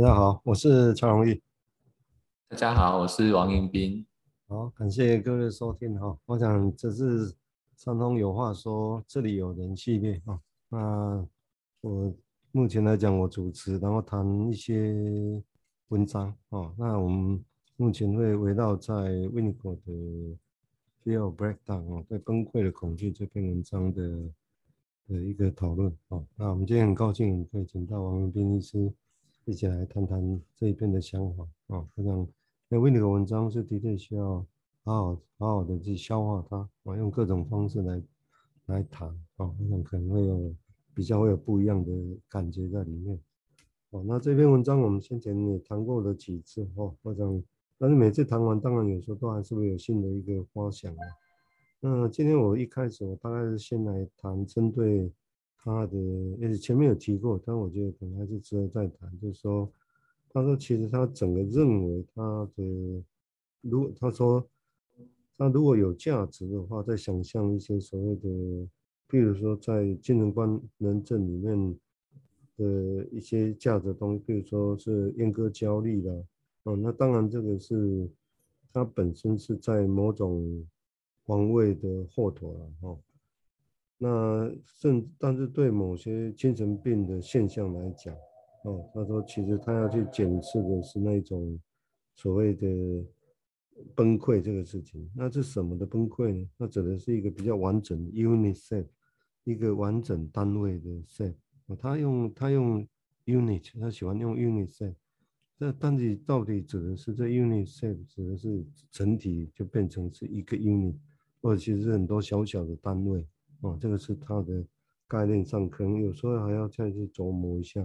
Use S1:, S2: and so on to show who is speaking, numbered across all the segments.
S1: 大家好，我是蔡荣义。
S2: 大家好，我是王迎宾。
S1: 好，感谢各位收听哈。我想这是三通有话说，这里有人系列哈。那我目前来讲，我主持，然后谈一些文章哦。那我们目前会围绕在 Winnicott 的 Fear Breakdown 哦，对崩溃的恐惧这篇文章的的一个讨论哦。那我们今天很高兴可以请到王迎宾医师。一起来谈谈这一篇的想法啊，我想因为那个文章是的确需要好好好好的去消化它，我用各种方式来来谈啊，我想可能会有比较会有不一样的感觉在里面。哦，那这篇文章我们先前也谈过了几次哦，我想，但是每次谈完，当然有时候都还是会有新的一个发想啊。那今天我一开始我大概是先来谈针对。他的也是前面有提过，但我觉得可能还是值得再谈。就是说，他说其实他整个认为他的，如果他说他如果有价值的话，在想象一些所谓的，譬如说在精神官能症里面的一些价值东西，比如说是阉割焦虑的，哦，那当然这个是他本身是在某种防卫的后头了，哦。那甚，但是对某些精神病的现象来讲，哦，他说其实他要去检视的是那种所谓的崩溃这个事情。那是什么的崩溃呢？那指的是一个比较完整 unit set，一个完整单位的 self。他用他用 unit，他喜欢用 unit self。这到底到底指的是这 unit set 指的是整体就变成是一个 unit，或者其实是很多小小的单位。哦，这个是他的概念上，可能有时候还要再去琢磨一下。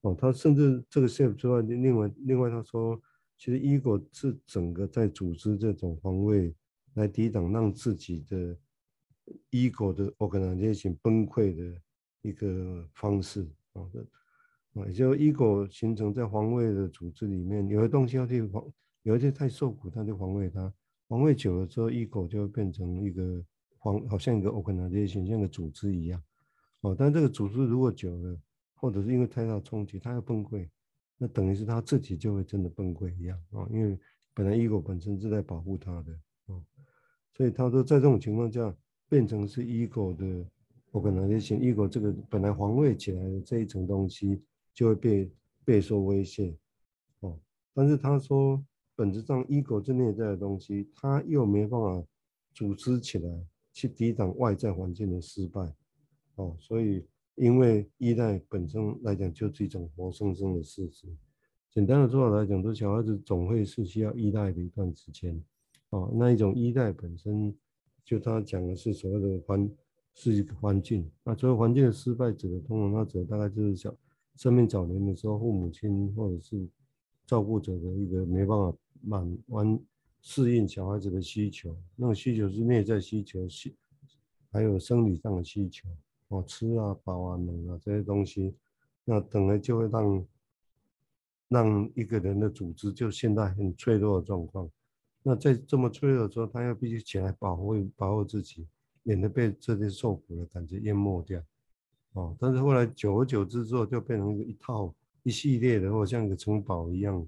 S1: 哦，他甚至这个 self 之外，另外另外他说，其实 ego 是整个在组织这种防卫来抵挡让自己的 ego 的 organization 崩溃的一个方式。啊，啊，也就 ego 形成在防卫的组织里面，有的东西要去防，有一些太受苦，他就防卫它，防卫久了之后，ego 就会变成一个。好，好像一个 organization，像一个组织一样，哦，但这个组织如果久了，或者是因为太大冲击，它要崩溃，那等于是他自己就会真的崩溃一样。啊、哦，因为本来 ego 本身是在保护他的，哦，所以他说在这种情况下，变成是 ego 的 organization，ego 这个本来防卫起来的这一层东西就会被备受威胁，哦，但是他说本质上 ego 这内在的东西，他又没办法组织起来。去抵挡外在环境的失败，哦，所以因为依赖本身来讲就是一种活生生的事实。简单的做法来讲，说小孩子总会是需要依赖的一段时间，哦，那一种依赖本身就他讲的是所谓的环是一个环境，那所谓环境的失败指的，通常他指的大概就是小生命早年的时候，父母亲或者是照顾者的一个没办法满完。适应小孩子的需求，那种需求是内在需求，需还有生理上的需求，哦，吃啊、饱啊、冷啊这些东西，那等于就会让让一个人的组织就现在很脆弱的状况。那在这么脆弱的时候，他要必须起来保护保护自己，免得被这些受苦的感觉淹没掉。哦，但是后来久而久之之后，就变成一个一套一系列的，或像一个城堡一样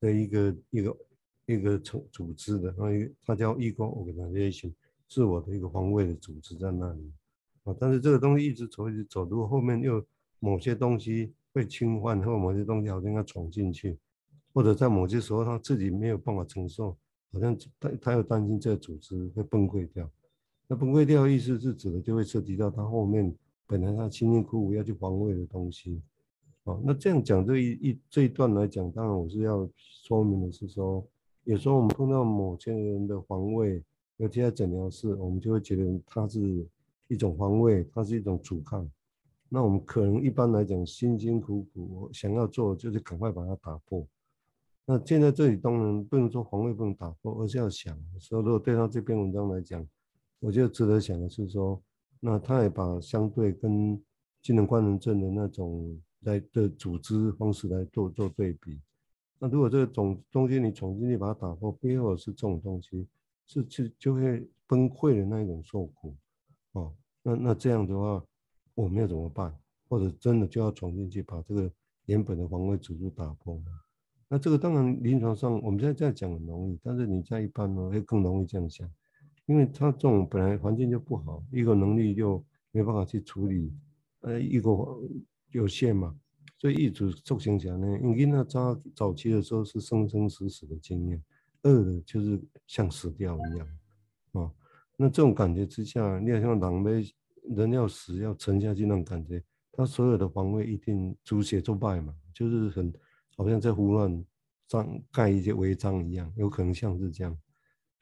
S1: 的一个一个。一个组组织的，那它叫 ego organization，自我的一个防卫的组织在那里啊。但是这个东西一直走一直走，如果后面又某些东西被侵犯，或某些东西好像要闯进去，或者在某些时候他自己没有办法承受，好像他他又担心这个组织会崩溃掉。那崩溃掉意思是指的就会涉及到他后面本来他辛辛苦苦要去防卫的东西啊。那这样讲这一一这一段来讲，当然我是要说明的是说。有时候我们碰到某些人的防卫，尤其在诊疗室，我们就会觉得他是一种防卫，他是一种阻抗。那我们可能一般来讲，辛辛苦苦想要做，就是赶快把它打破。那现在这里当然不能说防卫不能打破，而是要想，所以如果对他这篇文章来讲，我觉得值得想的是说，那他也把相对跟精神官能症的那种来的组织方式来做做对比。那如果这个总中间你闯进去把它打破，背后是这种东西，是是就会崩溃的那一种受苦，哦，那那这样的话，我们要怎么办？或者真的就要闯进去把这个原本的防卫组织打破嘛。那这个当然临床上我们现在这样讲很容易，但是你在一般呢会更容易这样想，因为他这种本来环境就不好，一个能力就没办法去处理，呃，一个有限嘛，所以一直促成起来呢，因为那早早期的时候是生生死死的经验，饿的就是像死掉一样，啊，那这种感觉之下，你好像狼狈，人要死要沉下去那种感觉，他所有的防卫一定猪血做败嘛，就是很。好像在胡乱张盖一些违章一样，有可能像是这样。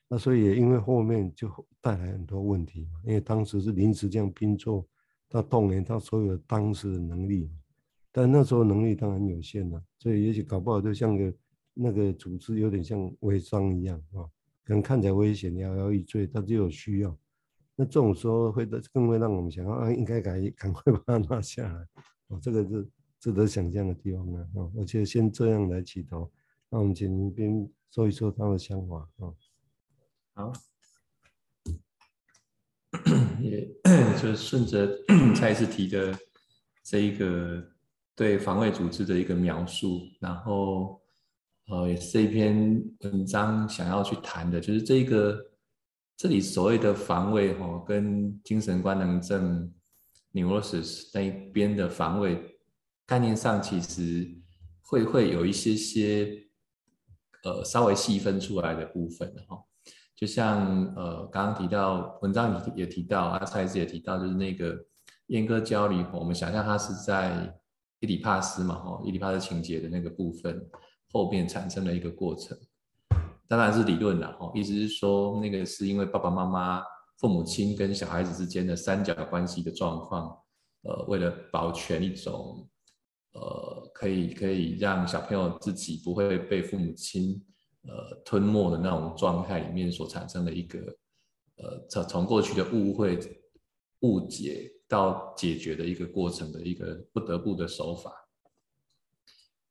S1: 那所以也因为后面就带来很多问题，因为当时是临时这样拼凑，他动员他所有的当时的能力，但那时候能力当然有限了，所以也许搞不好就像个那个组织有点像微商一样啊，可能看起来危险，摇摇欲坠，他就有需要。那这种时候会的更会让我们想啊，应该赶赶快 把它拿下来。哦，这个是。值得想象的地方呢，啊，而且先这样来起头，那我们请林斌说一说他的想法啊。
S2: 好，也就是顺着 蔡医师提的这一个对防卫组织的一个描述，然后呃，也是这一篇文章想要去谈的，就是这个这里所谓的防卫哈，跟精神官能症 neurosis 那一边的防卫。概念上其实会会有一些些呃稍微细分出来的部分的哈，就像呃刚刚提到文章里也提到，阿蔡斯也提到，就是那个阉割焦虑，我们想象它是在伊底帕斯嘛哈，伊底帕斯情节的那个部分后面产生了一个过程，当然是理论了哈，意思是说那个是因为爸爸妈妈、父母亲跟小孩子之间的三角关系的状况，呃，为了保全一种。呃，可以可以让小朋友自己不会被父母亲呃吞没的那种状态里面所产生的一个呃从从过去的误会误解到解决的一个过程的一个不得不的手法。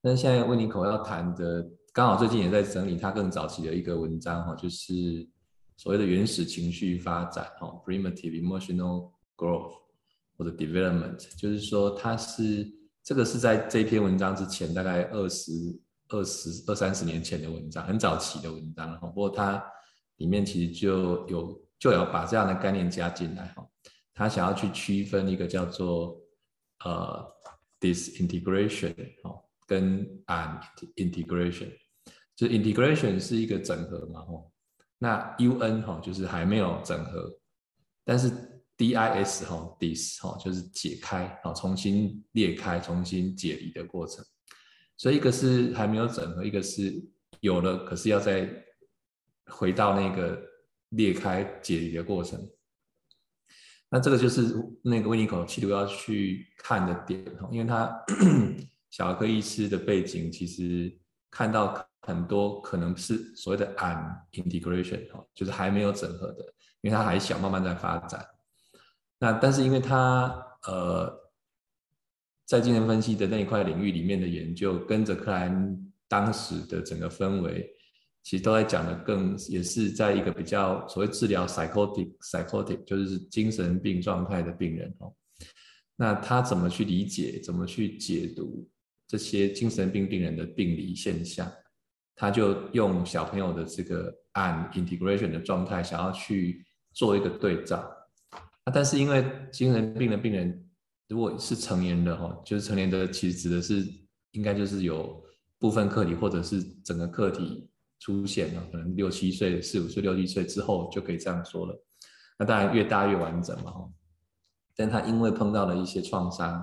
S2: 那现在温尼可要谈的，刚好最近也在整理他更早期的一个文章哈，就是所谓的原始情绪发展哈，primitive emotional growth 或者 development，就是说它是。这个是在这篇文章之前，大概二十二十二三十年前的文章，很早期的文章哈。不过它里面其实就有就有把这样的概念加进来哈。他想要去区分一个叫做呃 disintegration 哈，跟 unintegration，就是 integration 是一个整合嘛哈。那 un 哈就是还没有整合，但是。dis 哈，dis 哈就是解开啊，重新裂开、重新解离的过程。所以一个是还没有整合，一个是有了，可是要再回到那个裂开、解离的过程。那这个就是那个温尼可企图要去看的点哈，因为他小儿科医师的背景，其实看到很多可能是所谓的 unintegration 哦，就是还没有整合的，因为他还小，慢慢在发展。那但是因为他呃，在精神分析的那一块领域里面的研究，跟着克莱恩当时的整个氛围，其实都在讲的更也是在一个比较所谓治疗 psychotic psychotic 就是精神病状态的病人哦。那他怎么去理解，怎么去解读这些精神病病人的病理现象？他就用小朋友的这个按 integration 的状态，想要去做一个对照。啊，但是因为精神病的病人，如果是成年的哈，就是成年的，其实指的是应该就是有部分课题或者是整个课题出现了，可能六七岁、四五岁、六七岁之后就可以这样说了。那当然越大越完整嘛。但他因为碰到了一些创伤，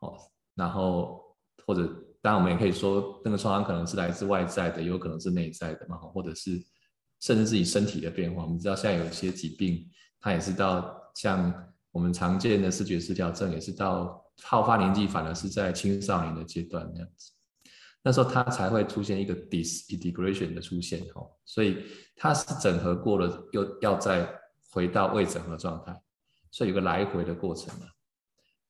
S2: 哦，然后或者当然我们也可以说，那个创伤可能是来自外在的，也有可能是内在的嘛，或者是甚至自己身体的变化。我们知道现在有一些疾病，它也是到。像我们常见的视觉失调症，也是到好发年纪反而是在青少年的阶段那样子，那时候它才会出现一个 disintegration 的出现哦，所以它是整合过了，又要再回到未整合状态，所以有个来回的过程嘛。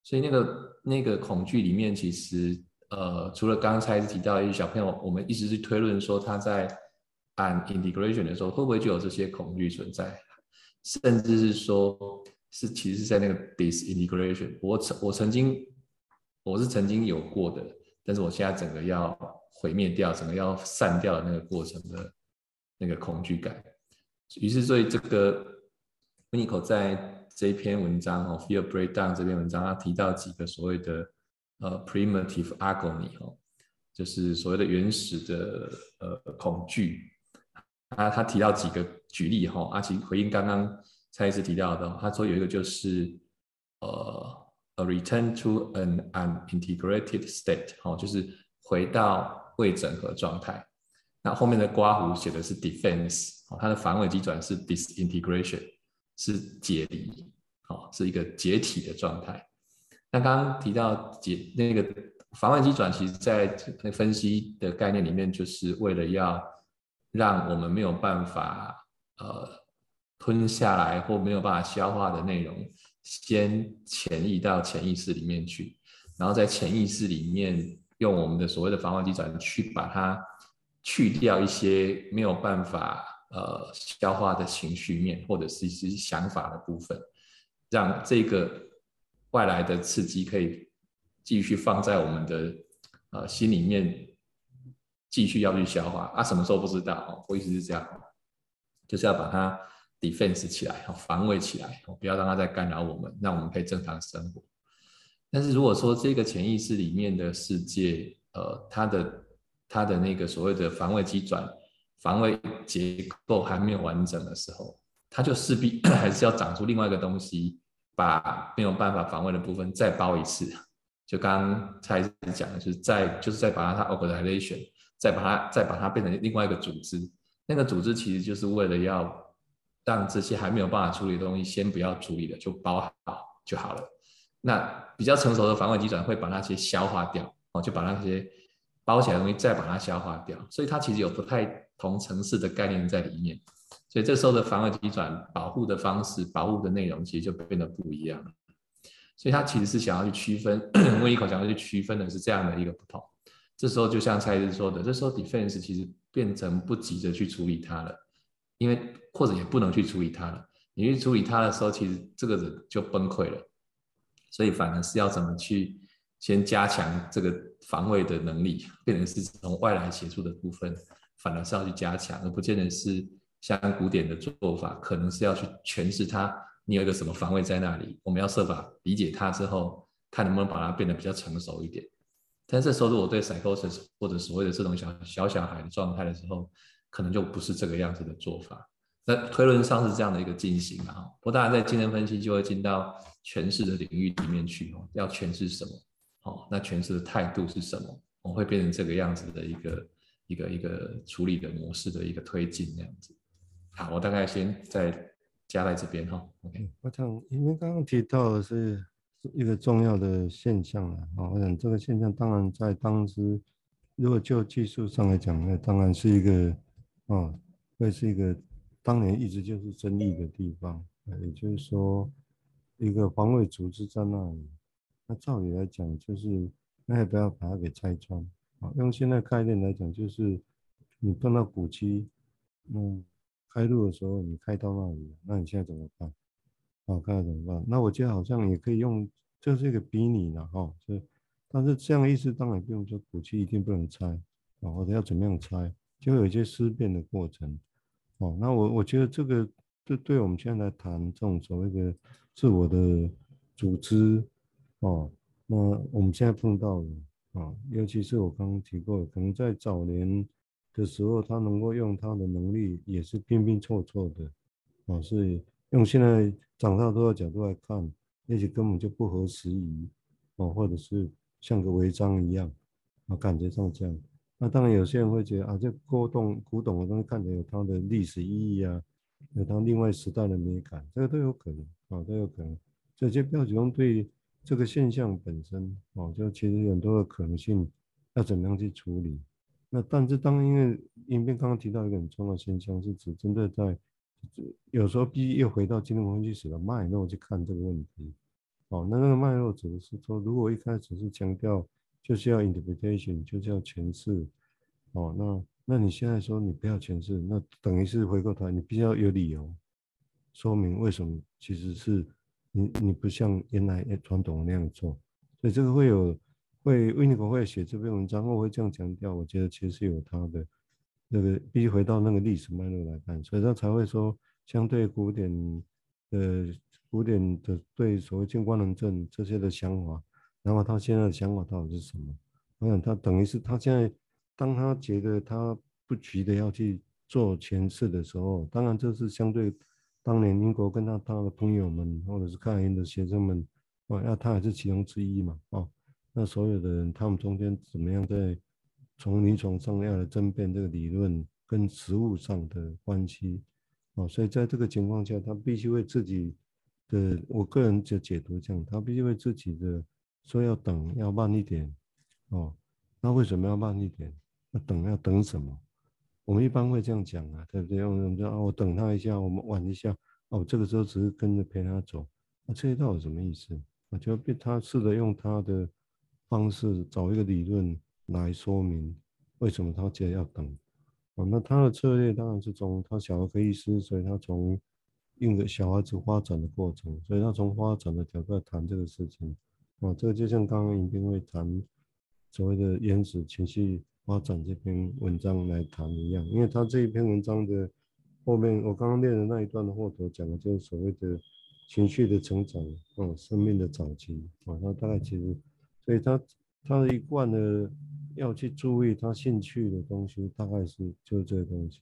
S2: 所以那个那个恐惧里面，其实呃，除了刚才提到一些小朋友，我们一直是推论说他在 unintegration 的时候，会不会就有这些恐惧存在？甚至是说，是其实是在那个 disintegration，我曾我曾经我是曾经有过的，但是我现在整个要毁灭掉，整个要散掉的那个过程的那个恐惧感。于是，所以这个 w i n i c o 在这一篇文章哦，Fear Breakdown 这篇文章，他提到几个所谓的呃 primitive agony 哦，就是所谓的原始的呃恐惧。他他提到几个举例哈，阿奇回应刚刚蔡医师提到的，他说有一个就是呃 return to an unintegrated state 哦，就是回到未整合状态。那后面的刮胡写的是 defense。它的防卫机转是 disintegration，是解离，哦，是一个解体的状态。那刚刚提到解那个防卫机转，其实在那分析的概念里面，就是为了要让我们没有办法呃吞下来或没有办法消化的内容，先潜移到潜意识里面去，然后在潜意识里面用我们的所谓的防卫机转去把它去掉一些没有办法。呃，消化的情绪面，或者是一些想法的部分，让这个外来的刺激可以继续放在我们的呃心里面，继续要去消化啊。什么时候不知道哦？我意思是这样，就是要把它 defense 起来，防卫起来，不要让它再干扰我们，让我们可以正常生活。但是如果说这个潜意识里面的世界，呃，它的它的那个所谓的防卫机转。防卫结构还没有完整的时候，它就势必 还是要长出另外一个东西，把没有办法防卫的部分再包一次。就刚刚蔡讲的，就是再就是再把它 organization，再把它再把它变成另外一个组织。那个组织其实就是为了要让这些还没有办法处理的东西先不要处理了，就包好就好了。那比较成熟的防卫机转会把那些消化掉，哦，就把那些包起来的东西再把它消化掉。所以它其实有不太。同层次的概念在里面，所以这时候的防卫机转保护的方式、保护的内容其实就变得不一样了。所以它其实是想要去区分，温一口想要去区分的是这样的一个不同。这时候就像蔡医师说的，这时候 defense 其实变成不急着去处理它了，因为或者也不能去处理它了。你去处理它的时候，其实这个人就崩溃了。所以反而是要怎么去先加强这个防卫的能力，变成是从外来协助的部分。反而是要去加强，而不见得是像古典的做法，可能是要去诠释它。你有一个什么防卫在那里，我们要设法理解它之后，看能不能把它变得比较成熟一点。但这时候，如果对 psychosis 或者所谓的这种小小小孩的状态的时候，可能就不是这个样子的做法。那推论上是这样的一个进行啊。不过，当然在精神分析就会进到诠释的领域里面去哦，要诠释什么？哦，那诠释的态度是什么？我会变成这个样子的一个。一个一个处理的模式的一个推进这样子，好，我大概先再加在这边哈。OK，
S1: 我想因为刚刚提到的是一个重要的现象了啊，我想这个现象当然在当时，如果就技术上来讲，那当然是一个啊，会是一个当年一直就是争议的地方，也就是说一个防卫组织在那里，那照理来讲就是那也不要把它给拆穿？用现在概念来讲，就是你碰到古迹，嗯，开路的时候你开到那里，那你现在怎么办？啊，看怎么办？那我觉得好像也可以用，这是一个比拟了哈，就但是这样的意思当然不用说古迹一定不能拆，啊，或者要怎么样拆，就会有一些思辨的过程。哦，那我我觉得这个对对我们现在来谈这种所谓的自我的组织，哦，那我们现在碰到了。啊，尤其是我刚刚提过，可能在早年的时候，他能够用他的能力也是拼拼凑凑的，啊，是用现在长大多的角度来看，也许根本就不合时宜，啊，或者是像个违章一样，啊，感觉上这样。那当然有些人会觉得啊，这古董古董的东西看起来有它的历史意义啊，有它另外时代的美感，这个都有可能，啊，都有可能。这些标准对。这个现象本身哦，就其实很多的可能性，要怎么样去处理？那但是当因为影片刚刚提到一个很重要的现象，是指针对在有时候必须又回到金融分析史的脉络去看这个问题。哦，那那个脉络指的是说，如果一开始是强调就是要 interpretation，就是要诠释，哦，那那你现在说你不要诠释，那等于是回过头，你必须要有理由说明为什么其实是。你你不像原来传统那样做，所以这个会有会维尼口会写这篇文章，我会这样强调，我觉得其实是有他的那个必须回到那个历史脉络来看，所以他才会说相对古典的古典的对所谓进光能症这些的想法，然后他现在的想法到底是什么？我想他等于是他现在当他觉得他不急的要去做诠释的时候，当然这是相对当年英国跟他他的朋友们或者是克莱因的学生们，哦，那他还是其中之一嘛，哦。那所有的人，他们中间怎么样在从临床上要来争辩这个理论跟实务上的关系？哦，所以在这个情况下，他必须为自己的，我个人就解读这样，他必须为自己的说要等要慢一点。哦，那为什么要慢一点？那等要等什么？我们一般会这样讲啊，对不对？我们说啊，我等他一下，我们晚一下，哦，这个时候只是跟着陪他走，那这些到底什么意思？我就被他试着用他的。方式找一个理论来说明为什么他觉得要等哦？那他的策略当然是从他小儿科医师，所以他从一个小孩子发展的过程，所以他从发展的角度来谈这个事情啊。这个就像刚刚尹斌会谈所谓的原始情绪发展这篇文章来谈一样，因为他这一篇文章的后面，我刚刚念的那一段的后头讲的就是所谓的情绪的成长啊，生命的早期啊，他大概其实。所以他他一贯的要去注意他兴趣的东西，大概是就是这个东西。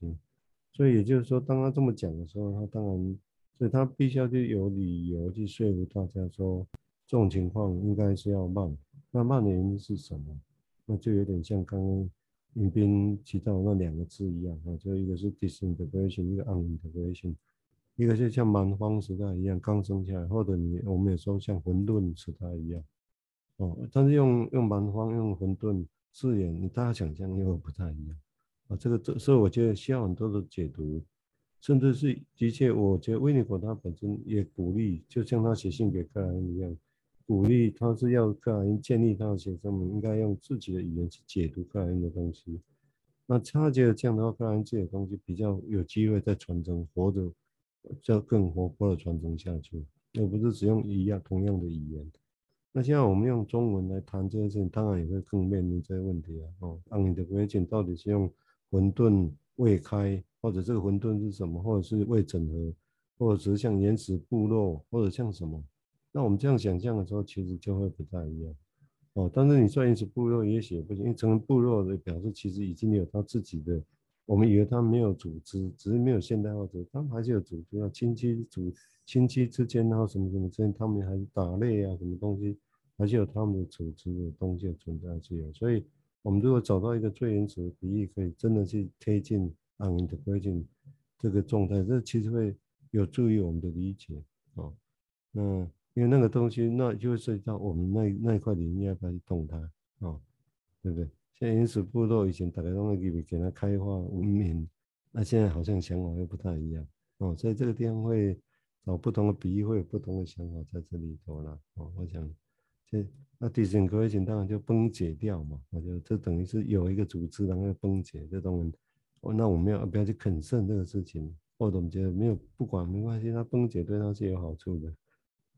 S1: 所以也就是说，当他这么讲的时候，他当然，所以他必须要去有理由去说服大家说，这种情况应该是要慢。那慢的原因是什么？那就有点像刚刚尹斌提到那两个字一样啊，就一个是 disintegration，一个 unintegration，一个就像蛮荒时代一样刚生下来，或者你我们有时候像混沌时代一样。哦，但是用用蛮荒用混沌字眼，大家想象又不太一样啊。这个这，所以我觉得需要很多的解读，甚至是的确，我觉得威尼口他本身也鼓励，就像他写信给克莱因一样，鼓励他是要克莱因建立他的学生们应该用自己的语言去解读克莱因的东西。那他觉得这样的话，克莱因这些东西比较有机会再传承，活着就更活泼的传承下去，而不是只用一样同样的语言。那现在我们用中文来谈这件事情，当然也会更面临这些问题啊。哦，当你的规矩到底是用混沌未开，或者这个混沌是什么，或者是未整合，或者是像原始部落，或者像什么？那我们这样想象的时候，其实就会不太一样。哦，但是你说原始部落也许不行，因为成为部落的表示其实已经有他自己的。我们以为他没有组织，只是没有现代化组织，他们还是有组织啊，亲戚组。亲戚之间，然后什么什么之间，他们还是打猎啊，什么东西，还是有他们的组织的东西存在是有。所以，我们如果找到一个最原始的比喻，可以真的去贴近 unintegrated 这个状态，这其实会有助于我们的理解啊、哦。那因为那个东西，那就会涉及到我们那那一块领域要不要去动它、哦？对不对？像原始部落以前大家都会给给它开发文明，那现在好像想法又不太一样哦，所以这个地方会。找不同的比喻会有不同的想法在这里头了哦。我想，这那 disintegration 当然就崩解掉嘛。我觉得这等于是有一个组织然后崩解这种人。哦，那我们要不要去肯胜这个事情？或者我们觉得没有不管没关系，它崩解对它是有好处的。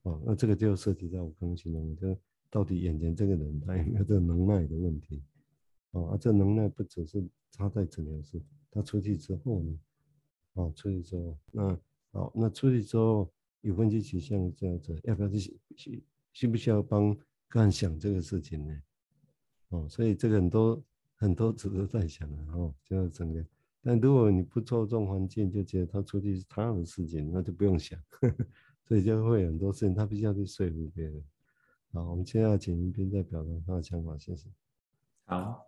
S1: 哦，那这个就涉及到我刚刚形容的，就到底眼前这个人他有没有这个能耐的问题？哦，啊，这能耐不只是他在诊疗室，他出去之后呢？哦，出去之后那。好，那出去之后有分析取向这样子，要不要去需需不需要帮个案想这个事情呢？哦，所以这个很多很多值得在想的哦，就是整个。但如果你不注重环境，就觉得他出去是他的事情，那就不用想，呵呵，所以就会有很多事情他必须要去说服别人。好，我们接下来请一斌再表达他的想法，谢谢。
S2: 好，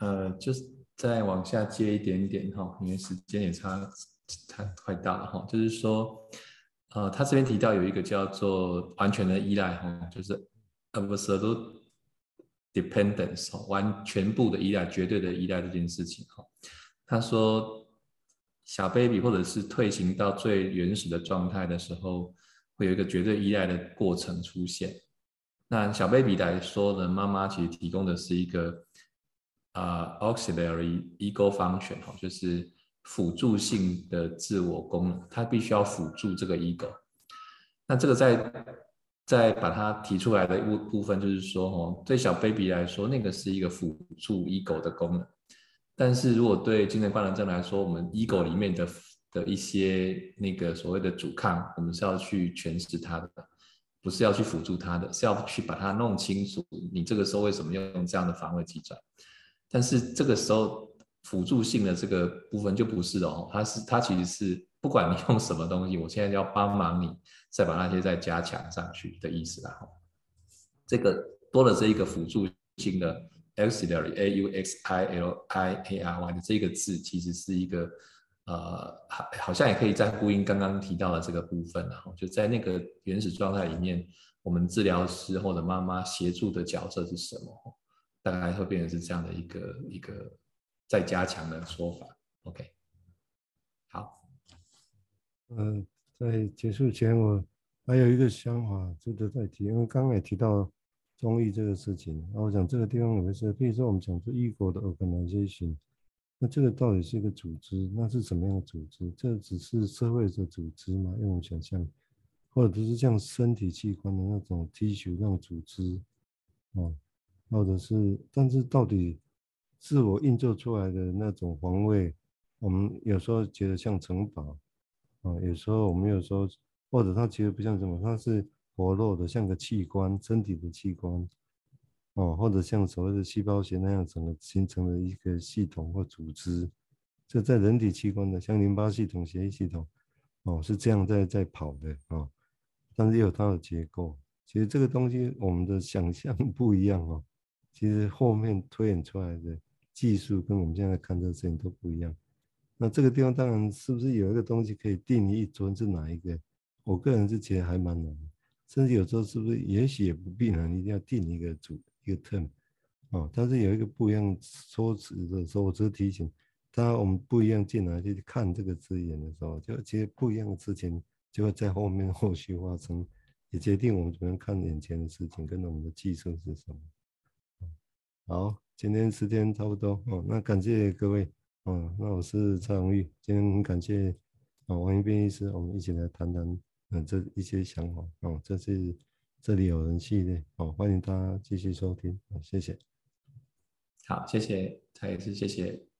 S2: 呃，就是再往下接一点点哈，因为时间也差。太快大了哈，就是说，呃，他这边提到有一个叫做完全的依赖哈，就是 absolute dependence，完全部的依赖、绝对的依赖这件事情哈。他说，小 baby 或者是退行到最原始的状态的时候，会有一个绝对依赖的过程出现。那小 baby 来说呢，妈妈其实提供的是一个啊、呃、auxiliary ego function 哈，就是。辅助性的自我功能，它必须要辅助这个 ego。那这个在在把它提出来的部部分，就是说，哦，对小 baby 来说，那个是一个辅助 ego 的功能。但是如果对精神官能症来说，我们 ego 里面的的一些那个所谓的阻抗，我们是要去诠释它的，不是要去辅助它的，是要去把它弄清楚。你这个时候为什么要用这样的防卫机转？但是这个时候辅助性的这个部分就不是哦，它是它其实是。不管你用什么东西，我现在要帮忙你，再把那些再加强上去的意思啦。这个多了这一个辅助性的 auxiliary a u x i l i a r y 的这个字，其实是一个呃，好，好像也可以再呼应刚刚提到的这个部分，然后就在那个原始状态里面，我们治疗师或者妈妈协助的角色是什么？大概会变成是这样的一个一个再加强的说法。OK，好。
S1: 嗯、在结束前，我还有一个想法值得再提，因为刚刚也提到了中医这个事情。然后我想这个地方有一些，比如说我们讲说异国的 organization，那这个到底是一个组织？那是什么样的组织？这只是社会的组织吗？用我们想象，或者不是像身体器官的那种 tissue 那种组织，哦，或者是，但是到底自我运作出来的那种防卫，我们有时候觉得像城堡。啊，有时候我们有时候，或者它其实不像什么，它是活络的，像个器官，身体的器官，哦，或者像所谓的细胞学那样整个形成的一个系统或组织，这在人体器官的，像淋巴系统、血液系统，哦，是这样在在跑的啊、哦，但是也有它的结构。其实这个东西我们的想象 不一样哦，其实后面推演出来的技术跟我们现在看这个事情都不一样。那这个地方当然是不是有一个东西可以定义一尊是哪一个？我个人是觉得还蛮难的，甚至有时候是不是也许也不必然一定要定一个主一个 term 哦，但是有一个不一样说辞的时候，我只是提醒，当我们不一样进来去看这个字眼的时候，就其实不一样的事情就会在后面后续发生，也决定我们怎么样看眼前的事情跟我们的技术是什么。好，今天时间差不多哦，那感谢各位。哦，那我是蔡荣玉，今天很感谢啊王一斌医师，我们一起来谈谈嗯这一些想法哦，这是这里有人系列哦，欢迎大家继续收听，谢谢。
S2: 好，谢谢再一次，谢谢。